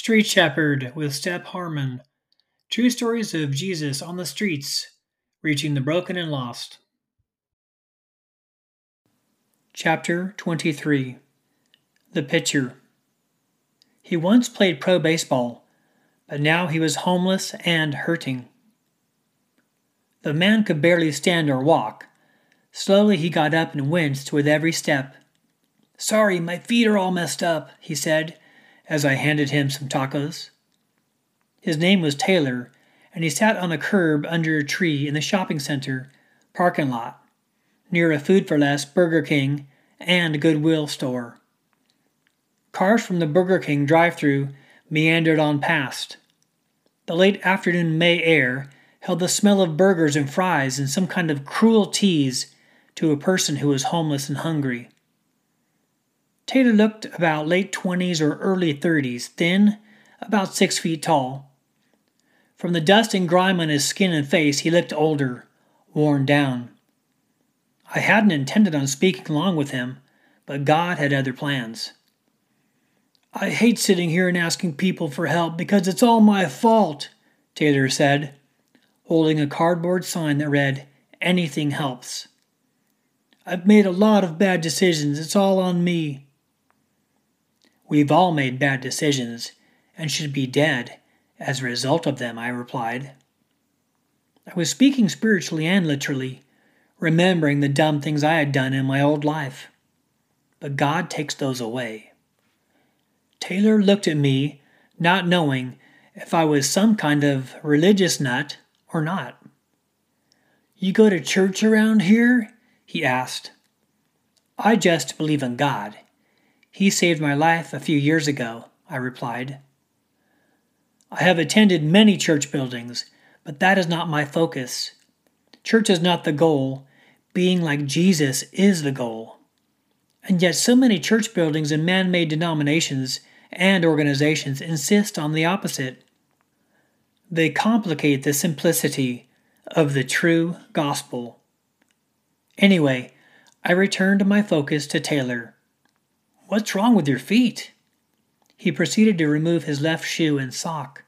Street Shepherd with Step Harmon. True stories of Jesus on the streets, reaching the broken and lost. Chapter 23 The Pitcher. He once played pro baseball, but now he was homeless and hurting. The man could barely stand or walk. Slowly he got up and winced with every step. Sorry, my feet are all messed up, he said as I handed him some tacos. His name was Taylor, and he sat on a curb under a tree in the shopping center parking lot, near a Food 4 Less Burger King and Goodwill store. Cars from the Burger King drive through meandered on past. The late afternoon May air held the smell of burgers and fries and some kind of cruel tease to a person who was homeless and hungry. Taylor looked about late 20s or early 30s, thin, about six feet tall. From the dust and grime on his skin and face, he looked older, worn down. I hadn't intended on speaking long with him, but God had other plans. I hate sitting here and asking people for help because it's all my fault, Taylor said, holding a cardboard sign that read, Anything helps. I've made a lot of bad decisions. It's all on me. We've all made bad decisions and should be dead as a result of them, I replied. I was speaking spiritually and literally, remembering the dumb things I had done in my old life. But God takes those away. Taylor looked at me, not knowing if I was some kind of religious nut or not. You go to church around here? he asked. I just believe in God, he saved my life a few years ago, I replied. I have attended many church buildings, but that is not my focus. Church is not the goal, being like Jesus is the goal. And yet, so many church buildings and man made denominations and organizations insist on the opposite. They complicate the simplicity of the true gospel. Anyway, I returned my focus to Taylor. What's wrong with your feet? He proceeded to remove his left shoe and sock.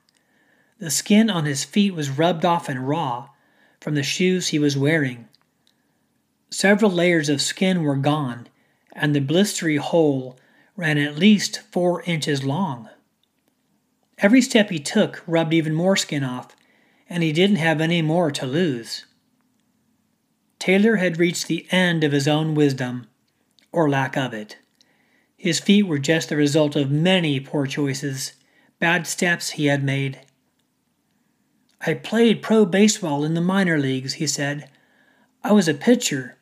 The skin on his feet was rubbed off and raw from the shoes he was wearing. Several layers of skin were gone, and the blistery hole ran at least four inches long. Every step he took rubbed even more skin off, and he didn't have any more to lose. Taylor had reached the end of his own wisdom, or lack of it. His feet were just the result of many poor choices, bad steps he had made. I played pro baseball in the minor leagues, he said. I was a pitcher.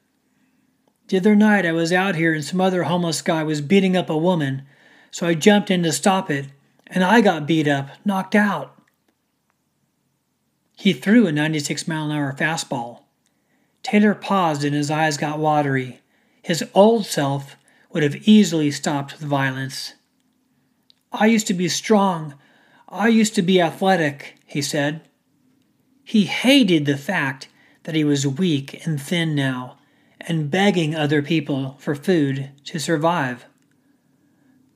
The other night I was out here and some other homeless guy was beating up a woman, so I jumped in to stop it, and I got beat up, knocked out. He threw a 96 mile an hour fastball. Taylor paused and his eyes got watery. His old self would have easily stopped the violence. I used to be strong. I used to be athletic, he said. He hated the fact that he was weak and thin now, and begging other people for food to survive.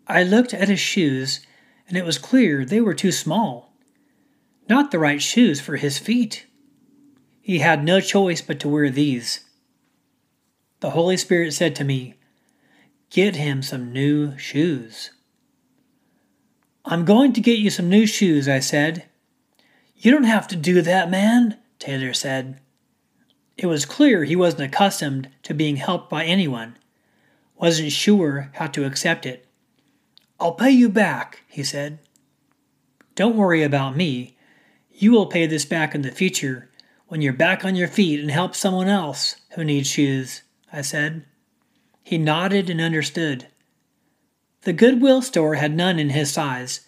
I looked at his shoes, and it was clear they were too small. Not the right shoes for his feet. He had no choice but to wear these. The Holy Spirit said to me, Get him some new shoes. I'm going to get you some new shoes, I said. You don't have to do that, man, Taylor said. It was clear he wasn't accustomed to being helped by anyone, wasn't sure how to accept it. I'll pay you back, he said. Don't worry about me. You will pay this back in the future when you're back on your feet and help someone else who needs shoes, I said. He nodded and understood. The Goodwill store had none in his size,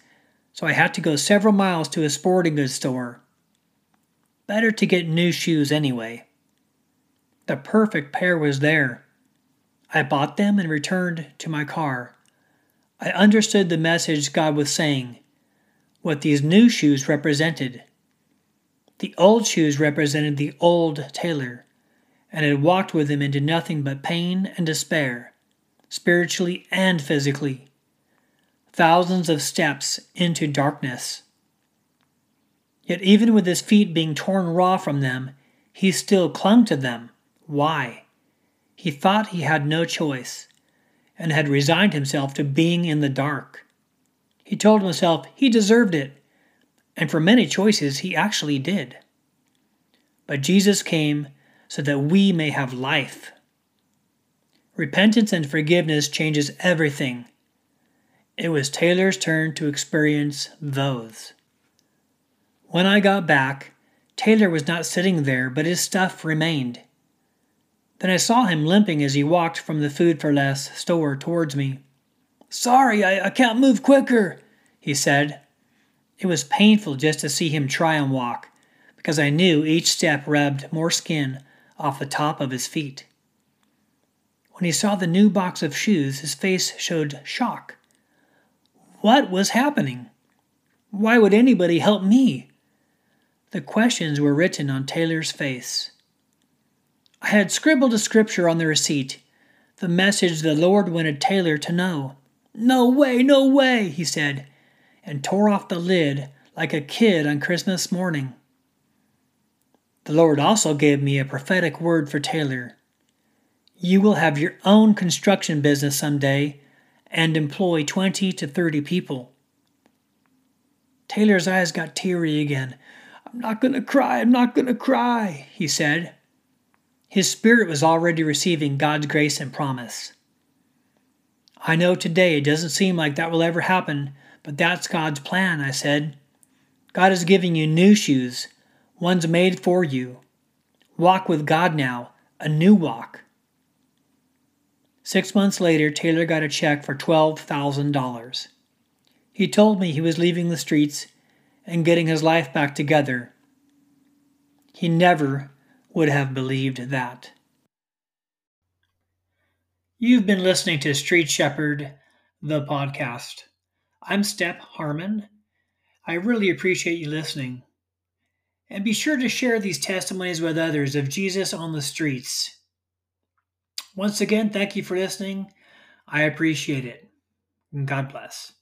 so I had to go several miles to a sporting goods store. Better to get new shoes anyway. The perfect pair was there. I bought them and returned to my car. I understood the message God was saying, what these new shoes represented. The old shoes represented the old Taylor and had walked with him into nothing but pain and despair, spiritually and physically. thousands of steps into darkness. Yet, even with his feet being torn raw from them, he still clung to them. Why? He thought he had no choice and had resigned himself to being in the dark. He told himself he deserved it, and for many choices he actually did. But Jesus came so that we may have life. Repentance and forgiveness changes everything. It was Taylor's turn to experience those. When I got back, Taylor was not sitting there, but his stuff remained. Then I saw him limping as he walked from the Food 4 Less store towards me. Sorry, I, I can't move quicker, he said. It was painful just to see him try and walk, because I knew each step rubbed more skin off the top of his feet. When he saw the new box of shoes, his face showed shock. What was happening? Why would anybody help me? The questions were written on Taylor's face. I had scribbled a scripture on the receipt, the message the Lord wanted Taylor to know. No way, no way, he said, and tore off the lid like a kid on Christmas morning. The Lord also gave me a prophetic word for Taylor. You will have your own construction business someday and employ 20 to 30 people. Taylor's eyes got teary again. I'm not going to cry, I'm not going to cry, he said. His spirit was already receiving God's grace and promise. I know today it doesn't seem like that will ever happen, but that's God's plan, I said. God is giving you new shoes, ones made for you. Walk with God now, a new walk. Six months later, Taylor got a check for $12,000. He told me he was leaving the streets and getting his life back together. He never would have believed that. You've been listening to Street Shepherd, the podcast. I'm Step Harmon. I really appreciate you listening. And be sure to share these testimonies with others of Jesus on the streets. Once again, thank you for listening. I appreciate it. God bless.